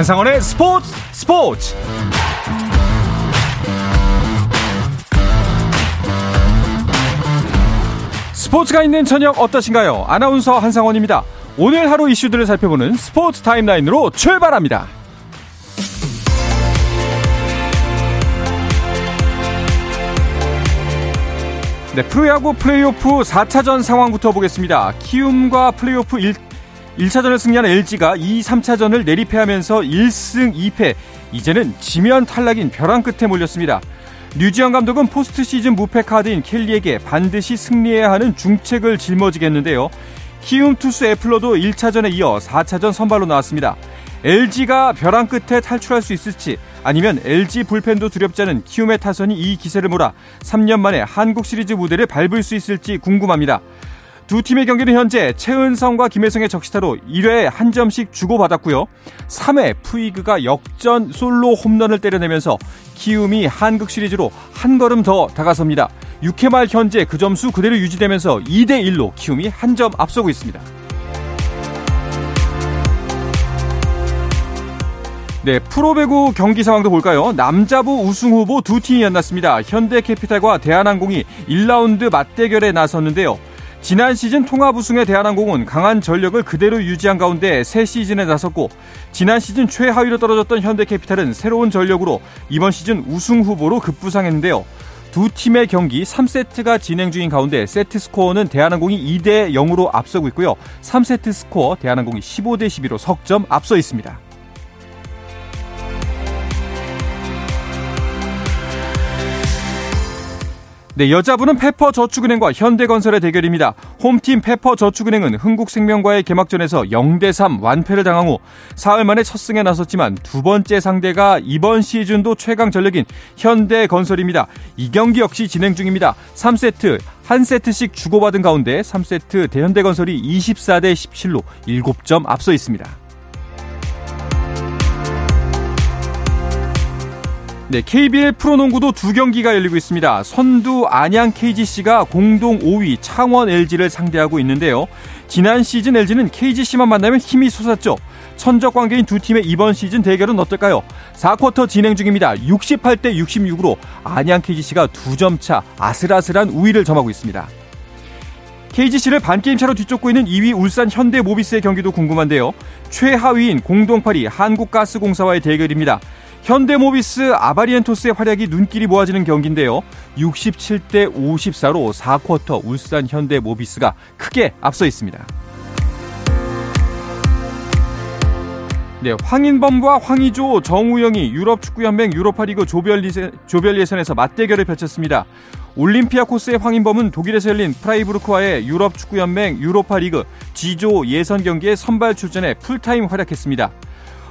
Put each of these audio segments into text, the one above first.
한상원의 스포츠 스포츠 스포츠가 있는 저녁 어떠신가요? 아나운서 한상원입니다. 오늘 하루 이슈들을 살펴보는 스포츠 타임라인으로 출발합니다. 네, 프로야구 플레이오프 4차전 상황부터 보겠습니다. 키움과 플레이오프 1, 1차전을 승리한 LG가 2, 3차전을 내리패하면서 1승 2패. 이제는 지면 탈락인 벼랑 끝에 몰렸습니다. 류지현 감독은 포스트 시즌 무패 카드인 켈리에게 반드시 승리해야 하는 중책을 짊어졌는데요. 키움 투수 애플러도 1차전에 이어 4차전 선발로 나왔습니다. LG가 벼랑 끝에 탈출할 수 있을지 아니면 LG 불펜도 두렵지 않은 키움의 타선이 이 기세를 몰아 3년 만에 한국 시리즈 무대를 밟을 수 있을지 궁금합니다. 두 팀의 경기는 현재 최은성과 김혜성의 적시타로 1회에 한 점씩 주고받았고요. 3회 푸이그가 역전 솔로 홈런을 때려내면서 키움이 한국 시리즈로 한 걸음 더 다가섭니다. 6회 말 현재 그 점수 그대로 유지되면서 2대 1로 키움이 한 점 앞서고 있습니다. 네, 프로배구 경기 상황도 볼까요? 남자부 우승 후보 두 팀이 만났습니다. 현대캐피탈과 대한항공이 1라운드 맞대결에 나섰는데요. 지난 시즌 통합 우승의 대한항공은 강한 전력을 그대로 유지한 가운데 새 시즌에 나섰고 지난 시즌 최하위로 떨어졌던 현대캐피탈은 새로운 전력으로 이번 시즌 우승 후보로 급부상했는데요. 두 팀의 경기 3세트가 진행 중인 가운데 세트 스코어는 대한항공이 2대 0으로 앞서고 있고요. 3세트 스코어 대한항공이 15대 12로 석점 앞서 있습니다. 네, 여자부는 페퍼저축은행과 현대건설의 대결입니다. 홈팀 페퍼저축은행은 흥국생명과의 개막전에서 0대3 완패를 당한 후 사흘 만에 첫 승에 나섰지만 두 번째 상대가 이번 시즌도 최강 전력인 현대건설입니다. 이 경기 역시 진행 중입니다. 3세트 한 세트씩 주고받은 가운데 3세트 대현대건설이 24대 17로 7점 앞서 있습니다. 네, KBL 프로농구도 두 경기가 열리고 있습니다. 선두 안양 KGC가 공동 5위 창원 LG를 상대하고 있는데요. 지난 시즌 LG는 KGC만 만나면 힘이 솟았죠. 천적 관계인 두 팀의 이번 시즌 대결은 어떨까요? 4쿼터 진행 중입니다. 68대 66으로 안양 KGC가 두 점 차 아슬아슬한 우위를 점하고 있습니다. KGC를 반게임 차로 뒤쫓고 있는 2위 울산 현대 모비스의 경기도 궁금한데요. 최하위인 공동 8위 한국가스공사와의 대결입니다. 현대모비스 아바리엔토스의 활약이 눈길이 모아지는 경기인데요. 67대 54로 4쿼터 울산 현대모비스가 크게 앞서 있습니다. 네, 황인범과 황희조, 정우영이 유럽축구연맹 유로파리그 조별, 조별 예선에서 맞대결을 펼쳤습니다. 올림피아코스의 황인범은 독일에서 열린 프라이부르크와의 유럽축구연맹 유로파리그 G조 예선 경기에 선발 출전해 풀타임 활약했습니다.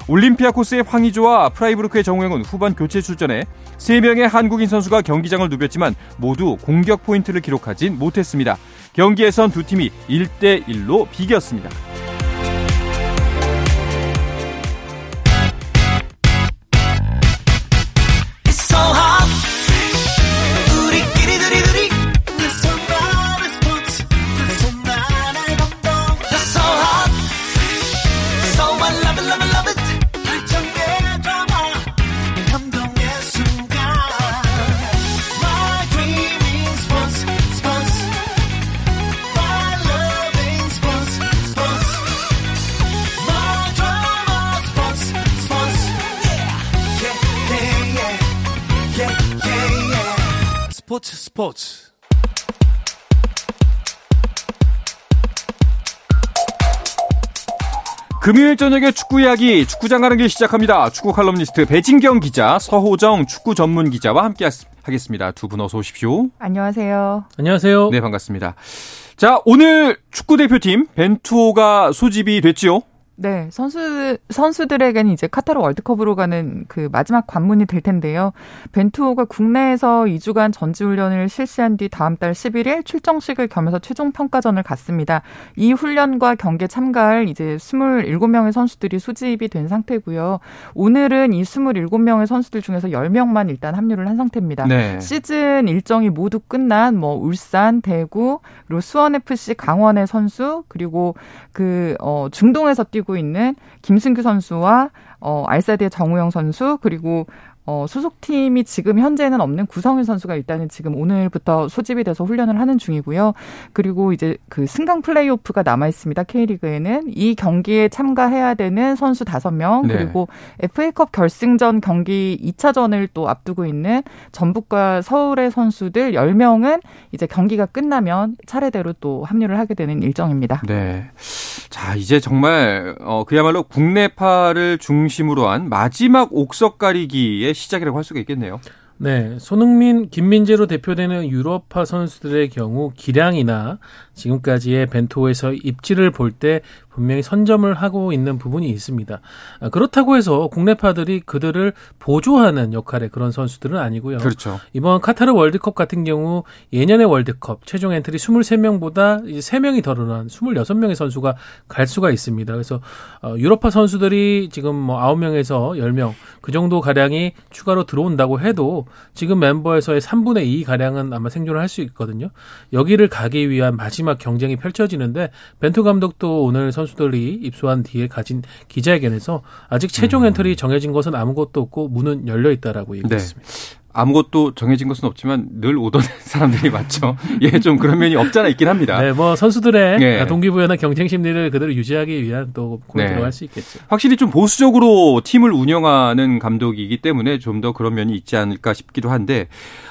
올림피아코스의 황의조와 프라이부르크의 정우영은 후반 교체 출전해 3명의 한국인 선수가 경기장을 누볐지만 모두 공격 포인트를 기록하진 못했습니다. 경기에선 두 팀이 1대1로 비겼습니다. 스포츠 금요일 저녁에 축구 이야기 축구장 가는 길 시작합니다. 축구 칼럼니스트 배진경 기자, 서호정 축구 전문 기자와 함께 하겠습니다. 두 분 어서 오십시오. 안녕하세요. 안녕하세요. 네, 반갑습니다. 자, 오늘 축구 대표팀 벤투호가 소집이 됐지요? 네, 선수 선수들에게는 이제 카타르 월드컵으로 가는 그 마지막 관문이 될 텐데요. 벤투호가 국내에서 2주간 전지 훈련을 실시한 뒤 다음 달 11일 출정식을 겸해서 최종 평가전을 갔습니다. 이 훈련과 경기에 참가할 이제 27명의 선수들이 소집이 된 상태고요. 오늘은 이 27명의 선수들 중에서 10명만 일단 합류를 한 상태입니다. 네. 시즌 일정이 모두 끝난 뭐 울산, 대구, 그리고 수원 FC 강원의 선수 그리고 그 어, 중동에서 뛰고 있는 김승규 선수와 어, 알사드의 정우영 선수 그리고 어, 소속팀이 지금 현재는 없는 구성윤 선수가 일단은 지금 오늘부터 소집이 돼서 훈련을 하는 중이고요. 그리고 이제 그 승강 플레이오프가 남아 있습니다. K리그에는 이 경기에 참가해야 되는 선수 5명 네. 그리고 FA컵 결승전 경기 2차전을 또 앞두고 있는 전북과 서울의 선수들 10명은 이제 경기가 끝나면 차례대로 또 합류를 하게 되는 일정입니다. 네. 자, 이제 정말 어 그야말로 국내파를 중심으로 한 마지막 옥석 가리기의 시작이라고 할 수가 있겠네요. 네, 손흥민, 김민재로 대표되는 유럽파 선수들의 경우 기량이나 지금까지의 벤토에서 입지를 볼 때 분명히 선점을 하고 있는 부분이 있습니다. 아, 그렇다고 해서 국내파들이 그들을 보조하는 역할의 그런 선수들은 아니고요. 그렇죠. 이번 카타르 월드컵 같은 경우 예년의 월드컵 최종 엔트리 23명보다 이제 3명이 더 늘어난 26명의 선수가 갈 수가 있습니다. 그래서 어, 유럽파 선수들이 지금 뭐 9명에서 10명 그 정도 가량이 추가로 들어온다고 해도 지금 멤버에서의 3분의 2 가량은 아마 생존을 할 수 있거든요. 여기를 가기 위한 마지막 경쟁이 펼쳐지는데 벤투 감독도 오늘 선수들이 입소한 뒤에 가진 기자회견에서 아직 최종 음. 엔트리 정해진 것은 아무것도 없고 문은 열려 있다라고 얘기했습니다. 네. 아무것도 정해진 것은 없지만 늘 오던 사람들이 많죠. 예, 좀 그런 면이 없잖아 있긴 합니다. 네, 뭐 선수들의 네. 동기부여나 경쟁 심리를 그대로 유지하기 위한 또 공에 네. 들어갈 수 있겠죠. 확실히 좀 보수적으로 팀을 운영하는 감독이기 때문에 좀 더 그런 면이 있지 않을까 싶기도 한데,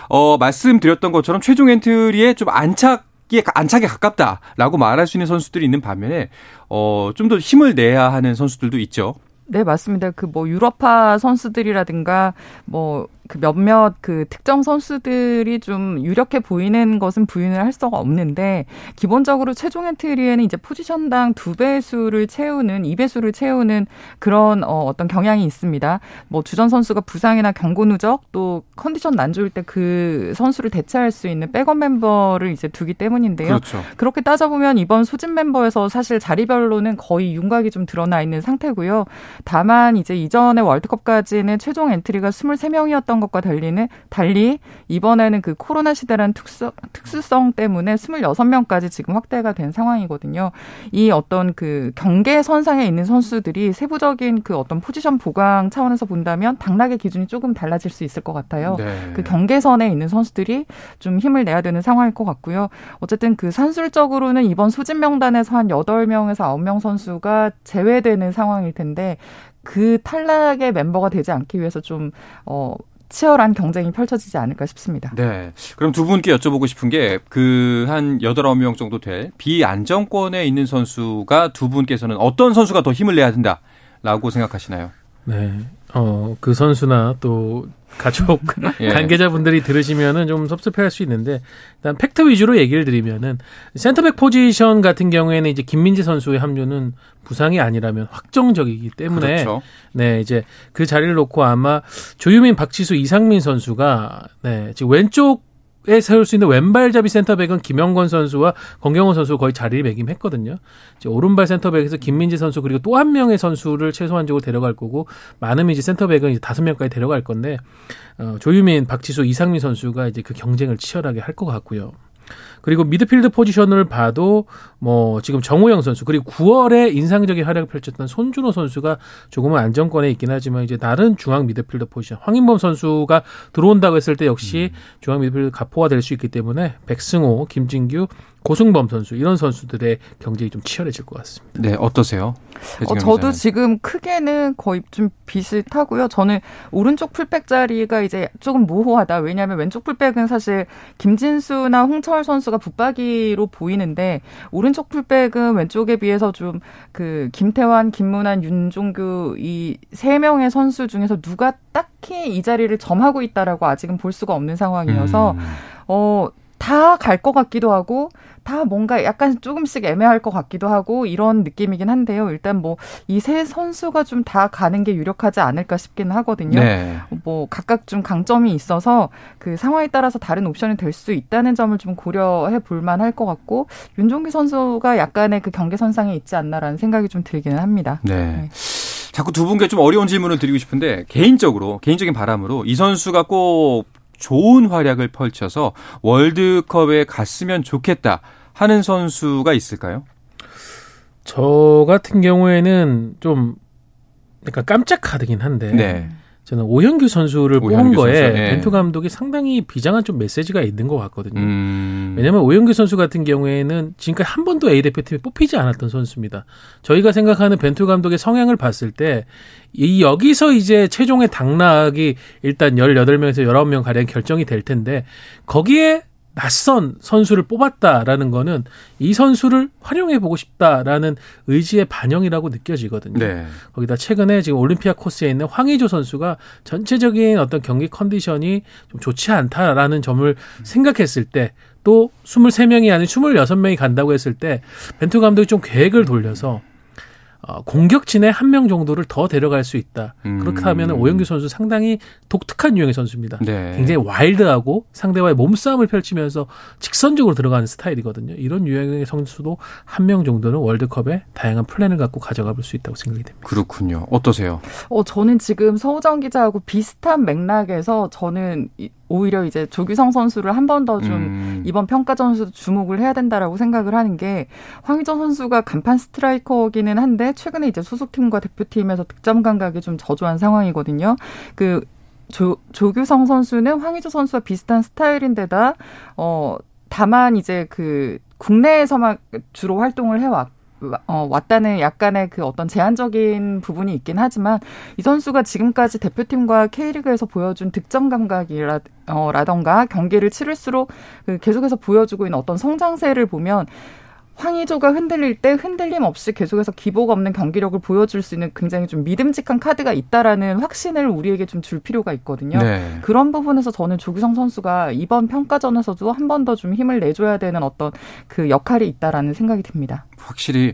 어, 말씀드렸던 것처럼 최종 엔트리에 좀 안착 안착에 가깝다라고 말할 수 있는 선수들이 있는 반면에 어, 좀 더 힘을 내야 하는 선수들도 있죠. 네, 맞습니다. 그 뭐 유럽파 선수들이라든가 뭐 그 몇몇 그 특정 선수들이 좀 유력해 보이는 것은 부인을 할 수가 없는데 기본적으로 최종 엔트리에는 이제 포지션당 두 배수를 채우는 2배수를 채우는 그런 어, 어떤 경향이 있습니다. 뭐 주전 선수가 부상이나 경고 누적 또 컨디션 안 좋을 때그 선수를 대체할 수 있는 백업 멤버를 이제 두기 때문인데요. 그렇죠. 그렇게 따져보면 이번 소집 멤버에서 사실 자리별로는 거의 윤곽이 좀 드러나 있는 상태고요. 다만 이제 이전에 월드컵까지는 최종 엔트리가 23명이었던 했던 것과 달리는 달리 이번에는 그 코로나 시대라는 특수, 특수성 때문에 26명까지 지금 확대가 된 상황이거든요. 이 어떤 그 경계 선상에 있는 선수들이 세부적인 그 어떤 포지션 보강 차원에서 본다면 당락의 기준이 조금 달라질 수 있을 것 같아요. 네. 그 경계선에 있는 선수들이 좀 힘을 내야 되는 상황일 것 같고요. 어쨌든 그 산술적으로는 이번 소집 명단에서 한 8명에서 9명 선수가 제외되는 상황일 텐데 그 탈락의 멤버가 되지 않기 위해서 좀, 어, 치열한 경쟁이 펼쳐지지 않을까 싶습니다. 네. 그럼 두 분께 여쭤보고 싶은 게 그 한 여덟 아홉 명 정도 될 비안정권에 있는 선수가 두 분께서는 어떤 선수가 더 힘을 내야 된다라고 생각하시나요? 네. 어, 그 선수나 또 가족 예. 관계자분들이 들으시면은 좀 섭섭해할 수 있는데 일단 팩트 위주로 얘기를 드리면은 센터백 포지션 같은 경우에는 이제 김민재 선수의 합류는 부상이 아니라면 확정적이기 때문에 그렇죠. 네 이제 그 자리를 놓고 아마 조유민, 박지수, 이상민 선수가 네 지금 왼쪽 에 세울 수 있는 왼발잡이 센터백은 김영권 선수와 권경원 선수가 거의 자리를 매김했거든요. 이제 오른발 센터백에서 김민재 선수 그리고 또 한 명의 선수를 최소한적으로 데려갈 거고 많으면 이제 센터백은 이제 다섯 명까지 데려갈 건데 어, 조유민, 박지수, 이상민 선수가 이제 그 경쟁을 치열하게 할 것 같고요. 그리고 미드필드 포지션을 봐도 뭐 지금 정우영 선수 그리고 9월에 인상적인 활약을 펼쳤던 손준호 선수가 조금은 안정권에 있긴 하지만 이제 다른 중앙 미드필더 포지션 황인범 선수가 들어온다고 했을 때 역시 음. 중앙 미드필더 과포화가 될 수 있기 때문에 백승호, 김진규, 고승범 선수 이런 선수들의 경쟁이 좀 치열해질 것 같습니다. 네, 어떠세요? 어, 저도 지금 크게는 거의 좀 비슷하고요. 저는 오른쪽 풀백 자리가 이제 조금 모호하다. 왜냐하면 왼쪽 풀백은 사실 김진수나 홍철 선수가 붙박이로 보이는데 오른쪽 풀백은 왼쪽에 비해서 좀 그 김태환, 김문환, 윤종규 이 세 명의 선수 중에서 누가 딱히 이 자리를 점하고 있다라고 아직은 볼 수가 없는 상황이어서 음. 어. 다 갈 것 같기도 하고 다 뭔가 약간 조금씩 애매할 것 같기도 하고 이런 느낌이긴 한데요. 일단 뭐 이 세 선수가 좀 다 가는 게 유력하지 않을까 싶기는 하거든요. 네. 뭐 각각 좀 강점이 있어서 그 상황에 따라서 다른 옵션이 될 수 있다는 점을 좀 고려해 볼 만할 것 같고 윤종기 선수가 약간의 그 경계 선상에 있지 않나라는 생각이 좀 들기는 합니다. 네. 네. 자꾸 두 분께 좀 어려운 질문을 드리고 싶은데 개인적으로 개인적인 바람으로 이 선수가 꼭 좋은 활약을 펼쳐서 월드컵에 갔으면 좋겠다. 하는 선수가 있을까요? 저 같은 경우에는 좀 약간 깜짝 카드긴 한데 네. 저는 오현규 선수를 오현규 뽑은 거에 선수, 네. 벤투 감독이 상당히 비장한 좀 메시지가 있는 것 같거든요. 음. 왜냐하면 오현규 선수 같은 경우에는 지금까지 한 번도 A 대표팀에 뽑히지 않았던 선수입니다. 저희가 생각하는 벤투 감독의 성향을 봤을 때 이 여기서 이제 최종의 당락이 일단 18명에서 19명 가량 결정이 될 텐데 거기에 낯선 선수를 뽑았다라는 거는 이 선수를 활용해 보고 싶다라는 의지의 반영이라고 느껴지거든요. 네. 거기다 최근에 지금 올림피아 코스에 있는 황의조 선수가 전체적인 어떤 경기 컨디션이 좀 좋지 않다라는 점을 생각했을 때또 23명이 아닌 26명이 간다고 했을 때 벤투 감독이 좀 계획을 돌려서 어, 공격진에 한 명 정도를 더 데려갈 수 있다. 음. 그렇게 하면 오영규 선수 상당히 독특한 유형의 선수입니다. 네. 굉장히 와일드하고 상대와의 몸싸움을 펼치면서 직선적으로 들어가는 스타일이거든요. 이런 유형의 선수도 한 명 정도는 월드컵에 다양한 플랜을 갖고 가져가 볼 수 있다고 생각이 됩니다. 그렇군요. 어떠세요? 어, 저는 지금 서우정 기자하고 비슷한 맥락에서 저는 오히려 이제 조규성 선수를 한 번 더좀 음. 이번 평가전에서 주목을 해야 된다라고 생각을 하는 게 황희정 선수가 간판 스트라이커기는 한데 최근에 이제 소속팀과 대표팀에서 득점 감각이 좀 저조한 상황이거든요. 그 조, 조규성 선수는 황희조 선수와 비슷한 스타일인데다 어 다만 이제 그 국내에서만 주로 활동을 해왔고 어, 왔다는 약간의 그 어떤 제한적인 부분이 있긴 하지만 이 선수가 지금까지 대표팀과 K리그에서 보여준 득점 감각이라 어, 라던가 경기를 치를수록 그 계속해서 보여주고 있는 어떤 성장세를 보면 황의조가 흔들릴 때 흔들림 없이 계속해서 기복 없는 경기력을 보여줄 수 있는 굉장히 좀 믿음직한 카드가 있다라는 확신을 우리에게 좀 줄 필요가 있거든요. 네. 그런 부분에서 저는 조규성 선수가 이번 평가전에서도 한 번 더 좀 힘을 내줘야 되는 어떤 그 역할이 있다라는 생각이 듭니다. 확실히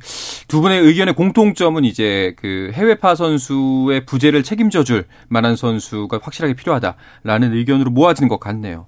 두 분의 의견의 공통점은 이제 그 해외파 선수의 부재를 책임져줄 만한 선수가 확실하게 필요하다라는 의견으로 모아지는 것 같네요.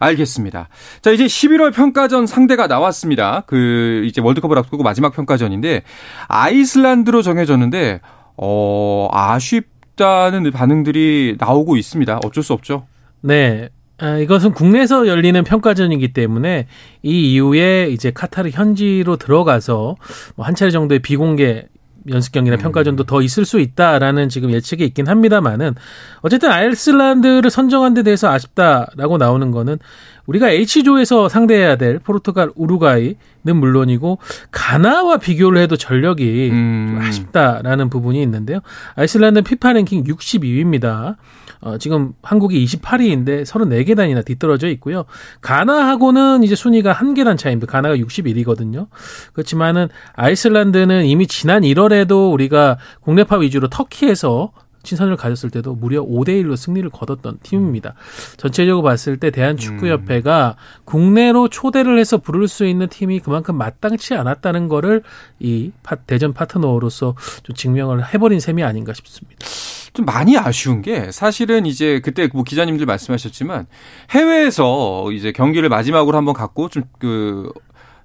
알겠습니다. 자 이제 11월 평가전 상대가 나왔습니다. 그 이제 월드컵을 앞두고 마지막 평가전인데 아이슬란드로 정해졌는데 어 아쉽다는 반응들이 나오고 있습니다. 어쩔 수 없죠. 네. 아, 이것은 국내에서 열리는 평가전이기 때문에 이 이후에 이제 카타르 현지로 들어가서 뭐한 차례 정도의 비공개 연습 경기나 음. 평가전도 더 있을 수 있다라는 지금 예측이 있긴 합니다만은 어쨌든 아이슬란드를 선정한 데 대해서 아쉽다라고 나오는 거는 우리가 H조에서 상대해야 될 포르투갈, 우루과이는 물론이고 가나와 비교를 해도 전력이 음. 아쉽다라는 부분이 있는데요. 아이슬란드 피파 랭킹 62위입니다. 어, 지금 한국이 28위인데 34계단이나 뒤떨어져 있고요. 가나하고는 이제 순위가 한 계단 차이입니다. 가나가 61위거든요. 그렇지만은 아이슬란드는 이미 지난 1월에도 우리가 국내파 위주로 터키에서 친선을 가졌을 때도 무려 5대 1로 승리를 거뒀던 팀입니다. 전체적으로 봤을 때 대한축구협회가 국내로 초대를 해서 부를 수 있는 팀이 그만큼 마땅치 않았다는 거를 이 대전 파트너로서 좀 증명을 해버린 셈이 아닌가 싶습니다. 좀 많이 아쉬운 게 사실은 이제 그때 뭐 기자님들 말씀하셨지만 해외에서 이제 경기를 마지막으로 한번 갖고 좀그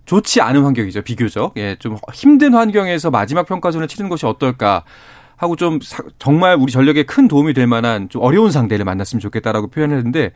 좋지 않은 환경이죠 비교적 예좀 힘든 환경에서 마지막 평가전을 치르는 것이 어떨까 하고 좀 사, 정말 우리 전력에 큰 도움이 될 만한 좀 어려운 상대를 만났으면 좋겠다라고 표현을 했는데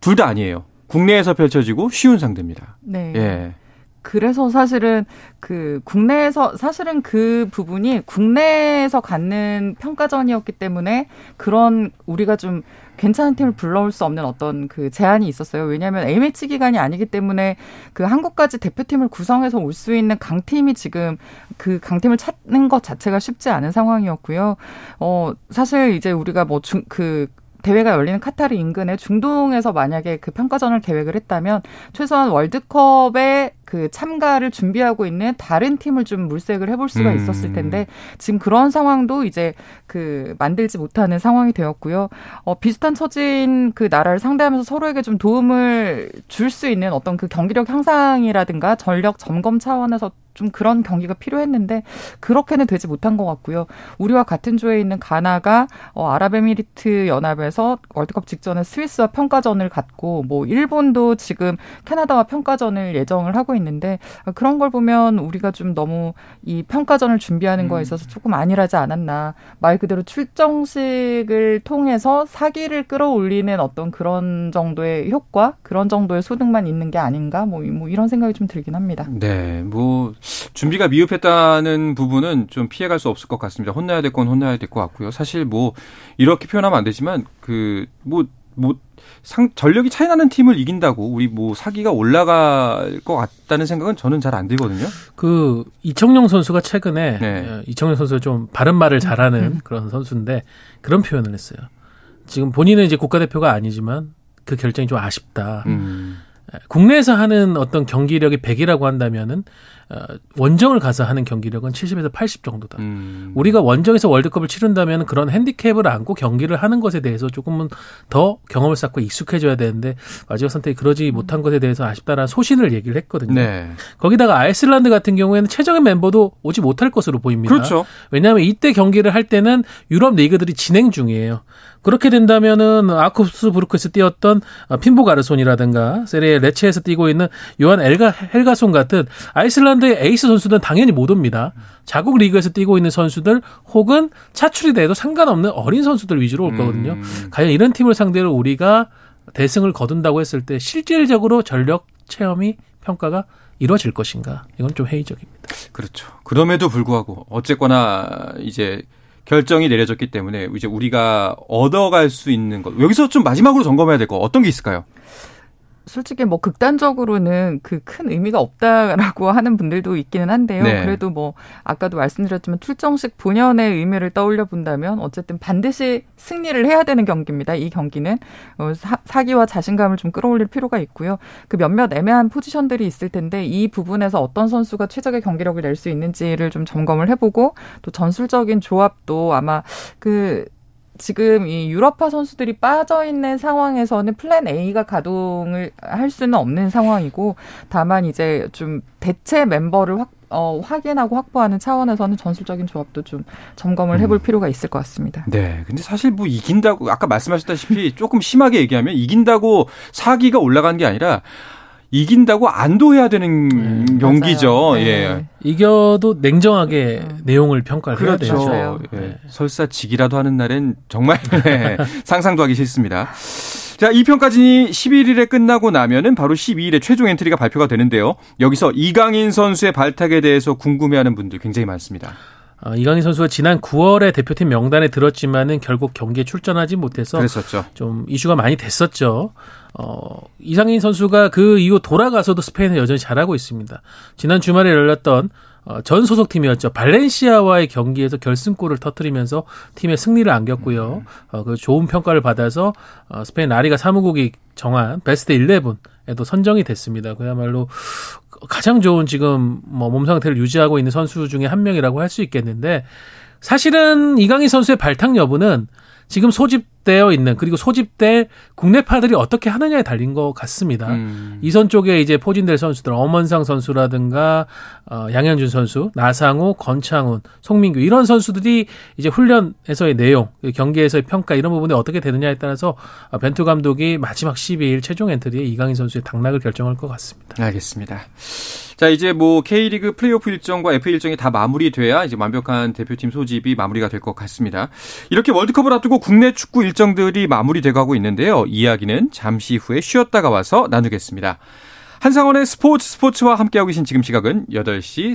둘 다 아니에요 국내에서 펼쳐지고 쉬운 상대입니다. 네. 예. 그래서 사실은 그 국내에서 사실은 그 부분이 국내에서 갖는 평가전이었기 때문에 그런 우리가 좀 괜찮은 팀을 불러올 수 없는 어떤 그 제한이 있었어요. 왜냐하면 A매치 기간이 아니기 때문에 그 한국까지 대표팀을 구성해서 올 수 있는 강팀이 지금 그 강팀을 찾는 것 자체가 쉽지 않은 상황이었고요. 어, 사실 이제 우리가 뭐 중, 그 대회가 열리는 카타르 인근에 중동에서 만약에 그 평가전을 계획을 했다면 최소한 월드컵에 그 참가를 준비하고 있는 다른 팀을 좀 물색을 해볼 수가 음. 있었을 텐데 지금 그런 상황도 이제 그 만들지 못하는 상황이 되었고요. 어, 비슷한 처진 그 나라를 상대하면서 서로에게 좀 도움을 줄 수 있는 어떤 그 경기력 향상이라든가 전력 점검 차원에서 좀 그런 경기가 필요했는데 그렇게는 되지 못한 것 같고요. 우리와 같은 조에 있는 가나가 어, 아랍에미리트 연합에서 월드컵 직전에 스위스와 평가전을 갖고 뭐 일본도 지금 캐나다와 평가전을 예정을 하고 있는데 그런 걸 보면 우리가 좀 너무 이 평가전을 준비하는 거에 음. 있어서 조금 안일하지 않았나 말 그대로 출정식을 통해서 사기를 끌어올리는 어떤 그런 정도의 효과 그런 정도의 소득만 있는 게 아닌가 뭐, 뭐 이런 생각이 좀 들긴 합니다. 네, 뭐 준비가 미흡했다는 부분은 좀 피해갈 수 없을 것 같습니다. 혼나야 될 건 혼나야 될 것 같고요. 사실 뭐 이렇게 표현하면 안 되지만 그 뭐 뭐 상, 전력이 차이 나는 팀을 이긴다고 우리 뭐 사기가 올라갈 것 같다는 생각은 저는 잘 안 들거든요. 그 이청용 선수가 최근에 네. 어, 이청용 선수가 좀 바른 말을 잘하는 음. 그런 선수인데 그런 표현을 했어요. 지금 본인은 이제 국가대표가 아니지만 그 결정이 좀 아쉽다. 음. 국내에서 하는 어떤 경기력이 100이라고 한다면은 어, 원정을 가서 하는 경기력은 70에서 80 정도다. 음. 우리가 원정에서 월드컵을 치른다면 그런 핸디캡을 안고 경기를 하는 것에 대해서 조금은 더 경험을 쌓고 익숙해져야 되는데 마지막 선택이 그러지 못한 것에 대해서 아쉽다라는 소신을 얘기를 했거든요. 네. 거기다가 아이슬란드 같은 경우에는 최정예 멤버도 오지 못할 것으로 보입니다. 그렇죠. 왜냐하면 이때 경기를 할 때는 유럽 리그들이 진행 중이에요. 그렇게 된다면은 아우크스부르크에서 뛰었던 핀보가손이라든가 세리에 레체에서 뛰고 있는 요한 엘가 헬가손 같은 아이슬란드 의 에이스 선수들은 당연히 못 옵니다. 자국 리그에서 뛰고 있는 선수들 혹은 차출이 돼도 상관없는 어린 선수들 위주로 올 거거든요. 음. 과연 이런 팀을 상대로 우리가 대승을 거둔다고 했을 때 실질적으로 전력 체험이 평가가 이루어질 것인가? 이건 좀 회의적입니다. 그렇죠. 그럼에도 불구하고 어쨌거나 이제 결정이 내려졌기 때문에 이제 우리가 얻어갈 수 있는 것 여기서 좀 마지막으로 점검해야 될 거 어떤 게 있을까요? 솔직히 뭐 극단적으로는 그 큰 의미가 없다라고 하는 분들도 있기는 한데요. 네. 그래도 뭐 아까도 말씀드렸지만 출정식 본연의 의미를 떠올려 본다면 어쨌든 반드시 승리를 해야 되는 경기입니다. 이 경기는 어, 사, 기와 자신감을 좀 끌어올릴 필요가 있고요. 그 몇몇 애매한 포지션들이 있을 텐데 이 부분에서 어떤 선수가 최적의 경기력을 낼 수 있는지를 좀 점검을 해보고 또 전술적인 조합도 아마 그 지금 이 유럽파 선수들이 빠져 있는 상황에서는 플랜 A가 가동을 할 수는 없는 상황이고 다만 이제 좀 대체 멤버를 확 어, 확인하고 확보하는 차원에서는 전술적인 조합도 좀 점검을 해볼 음. 필요가 있을 것 같습니다. 네. 근데 사실 뭐 이긴다고 아까 말씀하셨다시피 조금 심하게 얘기하면 이긴다고 사기가 올라간 게 아니라 이긴다고 안도해야 되는 네, 경기죠. 네. 예. 이겨도 냉정하게 음. 내용을 평가를 그렇죠. 해야 되죠. 예. 네. 설사 지기라도 하는 날엔 정말 네. 상상도 하기 싫습니다. 자, 이 평가진이 11일에 끝나고 나면은 바로 12일에 최종 엔트리가 발표가 되는데요. 여기서 이강인 선수의 발탁에 대해서 궁금해하는 분들 굉장히 많습니다. 어, 이강인 선수가 지난 9월에 대표팀 명단에 들었지만은 결국 경기에 출전하지 못해서 그랬었죠. 좀 이슈가 많이 됐었죠. 어, 이상인 선수가 그 이후 돌아가서도 스페인에 여전히 잘하고 있습니다. 지난 주말에 열렸던 어, 전 소속팀이었죠. 발렌시아와의 경기에서 결승골을 터뜨리면서 팀의 승리를 안겼고요. 어, 그 좋은 평가를 받아서 어, 스페인 라리가 사무국이 정한 베스트 11에도 선정이 됐습니다. 그야말로 가장 좋은 지금 뭐 몸 상태를 유지하고 있는 선수 중에 한 명이라고 할 수 있겠는데 사실은 이강인 선수의 발탁 여부는 지금 소집 되어 있는 그리고 소집될 국내파들이 어떻게 하느냐에 달린 것 같습니다. 음. 이선 쪽에 이제 포진될 선수들 엄원상 선수라든가 어, 양현준 선수, 나상호, 권창훈, 송민규 이런 선수들이 이제 훈련에서의 내용, 경기에서의 평가 이런 부분이 어떻게 되느냐에 따라서 벤투 감독이 마지막 12일 최종 엔트리에 이강인 선수의 당락을 결정할 것 같습니다. 알겠습니다. 자, 이제 뭐 K리그 플레이오프 일정과 FA 일정이 다 마무리돼야 이제 완벽한 대표팀 소집이 마무리가 될 것 같습니다. 이렇게 월드컵을 앞두고 국내 축구 일 정들이 마무리돼 가고 있는데요. 이야기는 잠시 후에 쉬었다가 와서 나누겠습니다. 한상원의 스포츠 스포츠와 함께하고 계신 지금 시각은 8시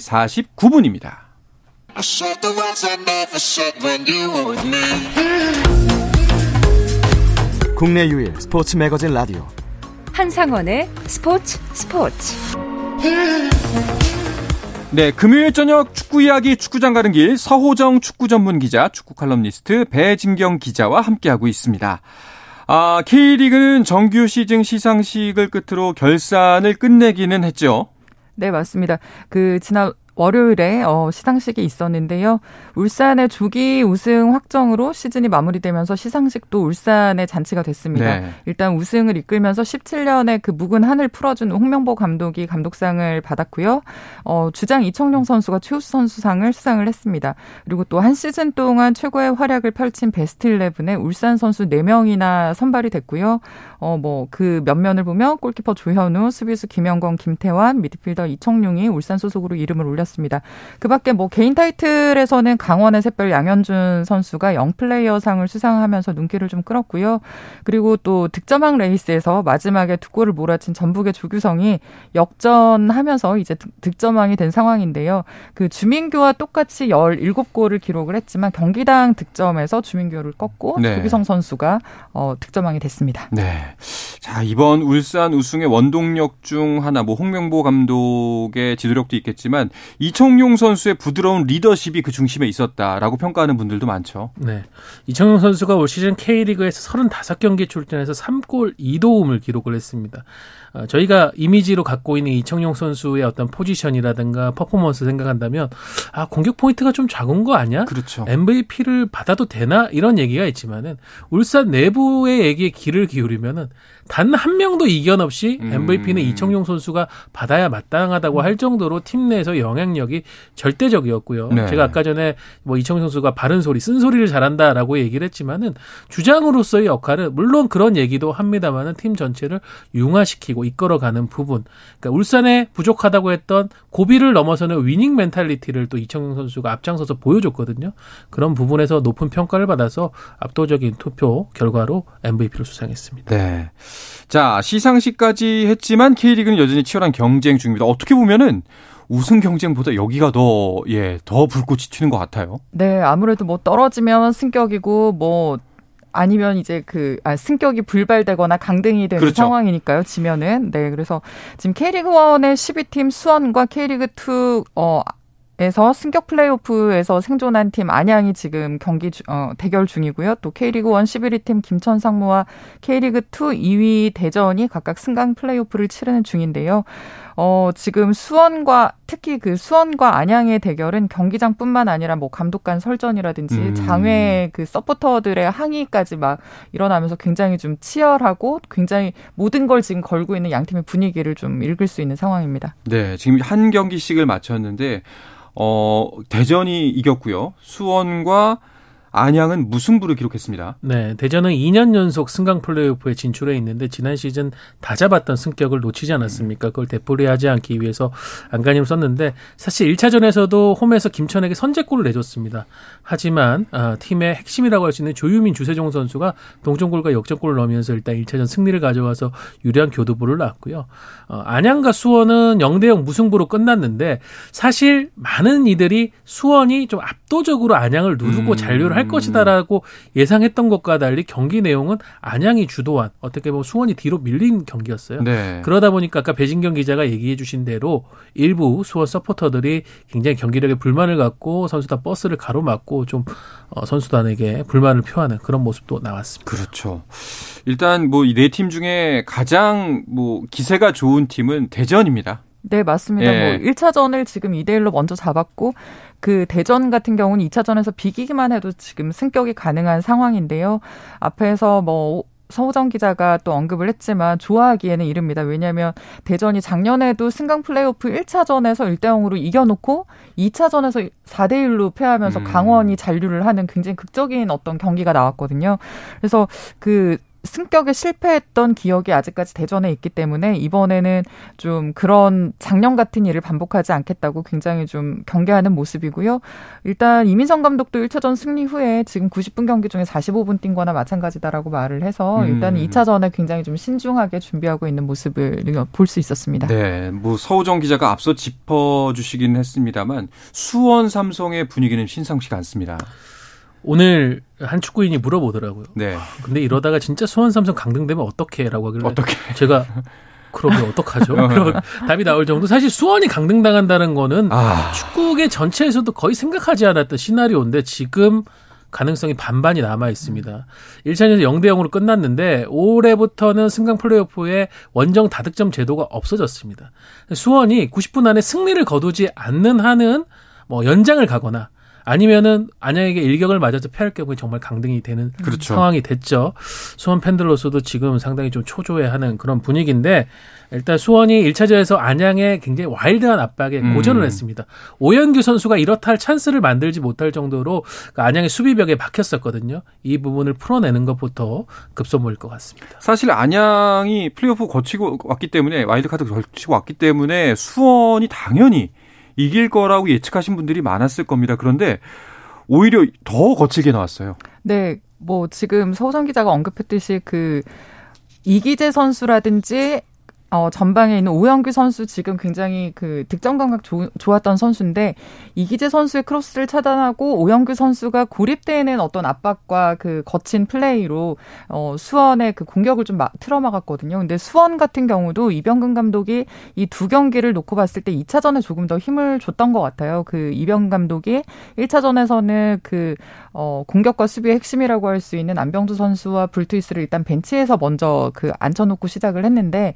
49분입니다. 국내 유일 스포츠 매거진 라디오 한상원의 스포츠 스포츠 네, 금요일 저녁 축구 이야기 축구장 가는 길 서호정 축구 전문 기자, 축구 칼럼니스트 배진경 기자와 함께하고 있습니다. 아, K리그는 정규 시즌 시상식을 끝으로 결산을 끝내기는 했죠. 네, 맞습니다. 그 지난 월요일에 어, 시상식이 있었는데요. 울산의 조기 우승 확정으로 시즌이 마무리되면서 시상식도 울산의 잔치가 됐습니다. 네. 일단 우승을 이끌면서 17년의 그 묵은 한을 풀어준 홍명보 감독이 감독상을 받았고요. 어, 주장 이청용 선수가 최우수 선수상을 수상을 했습니다. 그리고 또 한 시즌 동안 최고의 활약을 펼친 베스트 11에 울산 선수 4명이나 선발이 됐고요. 어, 뭐, 그 면면을 보면 골키퍼 조현우, 수비수 김영권, 김태환, 미드필더 이청용이 울산 소속으로 이름을 올렸습니다. 있었습니다. 그 밖에 뭐 개인 타이틀에서는 강원의 샛별 양현준 선수가 영플레이어 상을 수상하면서 눈길을 좀 끌었고요. 그리고 또 득점왕 레이스에서 마지막에 두 골을 몰아친 전북의 조규성이 역전하면서 이제 득점왕이 된 상황인데요. 그 주민규와 똑같이 17골을 기록을 했지만 경기당 득점에서 주민규를 꺾고 네. 조규성 선수가 어, 득점왕이 됐습니다. 네. 자, 이번 울산 우승의 원동력 중 하나 뭐 홍명보 감독의 지도력도 있겠지만 이청용 선수의 부드러운 리더십이 그 중심에 있었다라고 평가하는 분들도 많죠. 네. 이청용 선수가 올 시즌 K리그에서 35경기 출전해서 3골 2도움을 기록을 했습니다. 어, 저희가 이미지로 갖고 있는 이청용 선수의 어떤 포지션이라든가 퍼포먼스 생각한다면 아 공격 포인트가 좀 작은 거 아니야? 그렇죠. MVP를 받아도 되나 이런 얘기가 있지만은 울산 내부의 얘기에 귀를 기울이면은 단 한 명도 이견 없이 MVP는 음. 이청용 선수가 받아야 마땅하다고 할 정도로 팀 내에서 영향력이 절대적이었고요. 네. 제가 아까 전에 뭐 이청용 선수가 바른 소리, 쓴 소리를 잘한다라고 얘기를 했지만은 주장으로서의 역할은 물론 그런 얘기도 합니다만은 팀 전체를 융화시키고 가지고 이끌어가는 부분. 그러니까 울산에 부족하다고 했던 고비를 넘어서는 winning mentality를 또 이청용 선수가 앞장서서 보여줬거든요. 그런 부분에서 높은 평가를 받아서 압도적인 투표 결과로 MVP를 수상했습니다. 네. 자, 시상식까지 했지만 K리그는 여전히 치열한 경쟁 중입니다. 어떻게 보면은 우승 경쟁보다 여기가 더, 예, 더 불꽃이 튀는 것 같아요. 네, 아무래도 뭐 떨어지면 승격이고, 뭐 아니면 이제 그 아, 승격이 불발되거나 강등이 되는 그렇죠. 상황이니까요. 지면은 네 그래서 지금 K리그 1의 12팀 수원과 K리그 2 어. 에서 승격 플레이오프에서 생존한 팀 안양이 지금 경기 어, 대결 중이고요. 또 K리그 1 11위 팀 김천 상무와 K리그 2 2위 대전이 각각 승강 플레이오프를 치르는 중인데요. 어, 지금 수원과 특히 그 수원과 안양의 대결은 경기장뿐만 아니라 뭐 감독 간 설전이라든지 음. 장외 그 서포터들의 항의까지 막 일어나면서 굉장히 좀 치열하고 굉장히 모든 걸 지금 걸고 있는 양 팀의 분위기를 좀 읽을 수 있는 상황입니다. 네, 지금 한 경기씩을 마쳤는데 어, 대전이 이겼고요. 수원과 안양은 무승부를 기록했습니다. 네, 대전은 2년 연속 승강 플레이오프에 진출해 있는데 지난 시즌 다 잡았던 승격을 놓치지 않았습니까? 그걸 되풀이하지 않기 위해서 안간힘을 썼는데 사실 1차전에서도 홈에서 김천에게 선제골을 내줬습니다. 하지만 아, 팀의 핵심이라고 할 수 있는 조유민 주세종 선수가 동점골과 역전골을 넣으면서 일단 1차전 승리를 가져와서 유리한 교두보를 놨고요. 어, 안양과 수원은 0대 0 무승부로 끝났는데 사실 많은 이들이 수원이 좀 압도적으로 안양을 누르고 음. 잔류를 할 것이다라고 예상했던 것과 달리 경기 내용은 안양이 주도한 어떻게 보면 수원이 뒤로 밀린 경기였어요. 네. 그러다 보니까 아까 배진경 기자가 얘기해 주신 대로 일부 수원 서포터들이 굉장히 경기력에 불만을 갖고 선수단 버스를 가로막고 좀 어, 선수단에게 불만을 표하는 그런 모습도 나왔습니다. 그렇죠. 일단 뭐 이 네 팀 중에 가장 뭐 기세가 좋은 팀은 대전입니다. 네, 맞습니다. 예. 뭐 1차전을 지금 2대 1로 먼저 잡았고 그 대전 같은 경우는 2차전에서 비기기만 해도 지금 승격이 가능한 상황인데요. 앞에서 뭐 서우정 기자가 또 언급을 했지만 좋아하기에는 이릅니다. 왜냐하면 대전이 작년에도 승강 플레이오프 1차전에서 1대 0으로 이겨놓고 2차전에서 4대 1로 패하면서 음. 강원이 잔류를 하는 굉장히 극적인 어떤 경기가 나왔거든요. 그래서 그 승격에 실패했던 기억이 아직까지 대전에 있기 때문에 이번에는 좀 그런 작년 같은 일을 반복하지 않겠다고 굉장히 좀 경계하는 모습이고요. 일단 이민성 감독도 1차전 승리 후에 지금 90분 경기 중에 45분 뛴 거나 마찬가지다라고 말을 해서 음. 일단 2차전에 굉장히 좀 신중하게 준비하고 있는 모습을 볼 수 있었습니다. 네. 뭐 서우정 기자가 앞서 짚어 주시긴 했습니다만 수원 삼성의 분위기는 신상치가 않습니다. 오늘 한 축구인이 물어보더라고요. 네. 근데 이러다가 진짜 수원 삼성 강등되면 어떻게라고 하길래 어떻게 제가 그러면 어떡하죠? 그럼 답이 나올 정도. 사실 수원이 강등당한다는 거는 아. 축구계 전체에서도 거의 생각하지 않았던 시나리오인데 지금 가능성이 반반이 남아 있습니다. 1차전에서 0대 0으로 끝났는데 올해부터는 승강 플레이오프에 원정 다득점 제도가 없어졌습니다. 수원이 90분 안에 승리를 거두지 않는 한은 뭐 연장을 가거나 아니면은 안양에게 일격을 맞아서 패할 경우에 정말 강등이 되는 그렇죠. 상황이 됐죠. 수원 팬들로서도 지금 상당히 좀 초조해하는 그런 분위기인데 일단 수원이 1차전에서 안양에 굉장히 와일드한 압박에 음. 고전을 했습니다. 오현규 선수가 이렇다 할 찬스를 만들지 못할 정도로 그 안양의 수비벽에 박혔었거든요. 이 부분을 풀어내는 것부터 급선무일 것 같습니다. 사실 안양이 플레이오프 거치고 왔기 때문에 와일드카드 거치고 왔기 때문에 수원이 당연히 이길 거라고 예측하신 분들이 많았을 겁니다. 그런데 오히려 더 거칠게 나왔어요. 네, 뭐 지금 서호정 기자가 언급했듯이 그 이기재 선수라든지 어, 전방에 있는 오현규 선수 지금 굉장히 그 득점 감각 조, 좋았던 선수인데 이기재 선수의 크로스를 차단하고 오현규 선수가 고립되는 어떤 압박과 그 거친 플레이로 어, 수원의 그 공격을 좀 막, 틀어막았거든요. 근데 수원 같은 경우도 이병근 감독이 이 두 경기를 놓고 봤을 때 2차전에 조금 더 힘을 줬던 것 같아요. 그 이병근 감독이 1차전에서는 그 어, 공격과 수비의 핵심이라고 할 수 있는 안병두 선수와 불투이스를 일단 벤치에서 먼저 그 앉혀놓고 시작을 했는데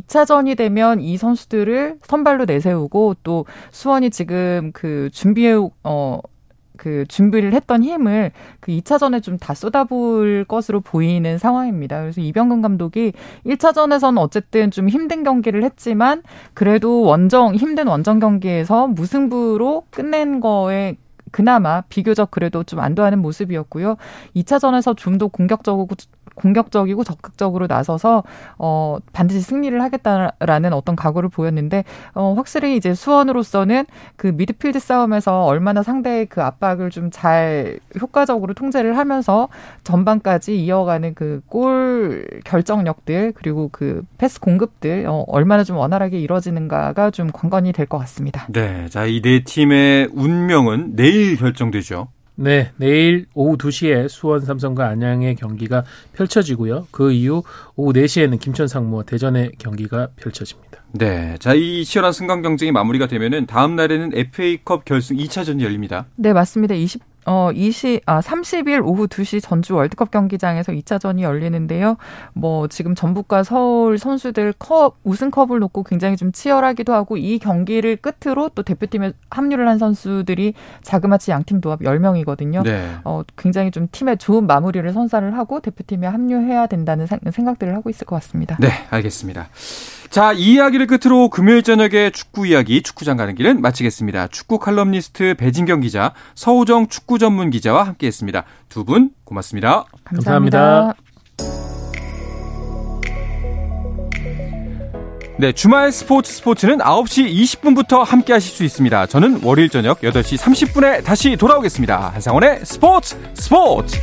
2차전이 되면 이 선수들을 선발로 내세우고 또 수원이 지금 그 준비해 어, 그 준비를 했던 힘을 그 2차전에 좀 다 쏟아부을 것으로 보이는 상황입니다. 그래서 이병근 감독이 1차전에서는 어쨌든 좀 힘든 경기를 했지만 그래도 원정 힘든 원정 경기에서 무승부로 끝낸 거에 그나마 비교적 그래도 좀 안도하는 모습이었고요. 2차전에서 좀 더 공격적이고 공격적이고 적극적으로 나서서 어 반드시 승리를 하겠다라는 어떤 각오를 보였는데 어 확실히 이제 수원으로서는 그 미드필드 싸움에서 얼마나 상대의 그 압박을 좀 잘 효과적으로 통제를 하면서 전반까지 이어가는 그 골 결정력들 그리고 그 패스 공급들 어 얼마나 좀 원활하게 이루어지는가가 좀 관건이 될 것 같습니다. 네, 자 이 네 팀의 운명은 내일 결정되죠. 네, 내일 오후 2시에 수원 삼성과 안양의 경기가 펼쳐지고요. 그 이후 오후 4시에는 김천 상무와 대전의 경기가 펼쳐집니다. 네. 자, 이 치열한 승강 경쟁이 마무리가 되면은 다음 날에는 FA컵 결승 2차전이 열립니다. 네, 맞습니다. 20 어, 20, 아, 30일 오후 2시 전주 월드컵 경기장에서 2차전이 열리는데요. 뭐, 지금 전북과 서울 선수들 컵, 우승컵을 놓고 굉장히 좀 치열하기도 하고, 이 경기를 끝으로 또 대표팀에 합류를 한 선수들이 자그마치 양팀 도합 10명이거든요. 네. 어, 굉장히 좀 팀의 좋은 마무리를 선사를 하고 대표팀에 합류해야 된다는 생각들을 하고 있을 것 같습니다. 네, 알겠습니다. 자, 이 이야기를 끝으로 금요일 저녁에 축구 이야기 축구장 가는 길은 마치겠습니다. 축구 칼럼니스트 배진경 기자, 서우정 축구 전문 기자와 함께했습니다. 두 분 고맙습니다. 감사합니다. 네, 주말 스포츠 스포츠는 9시 20분부터 함께 하실 수 있습니다. 저는 월요일 저녁 8시 30분에 다시 돌아오겠습니다. 한상원의 스포츠 스포츠!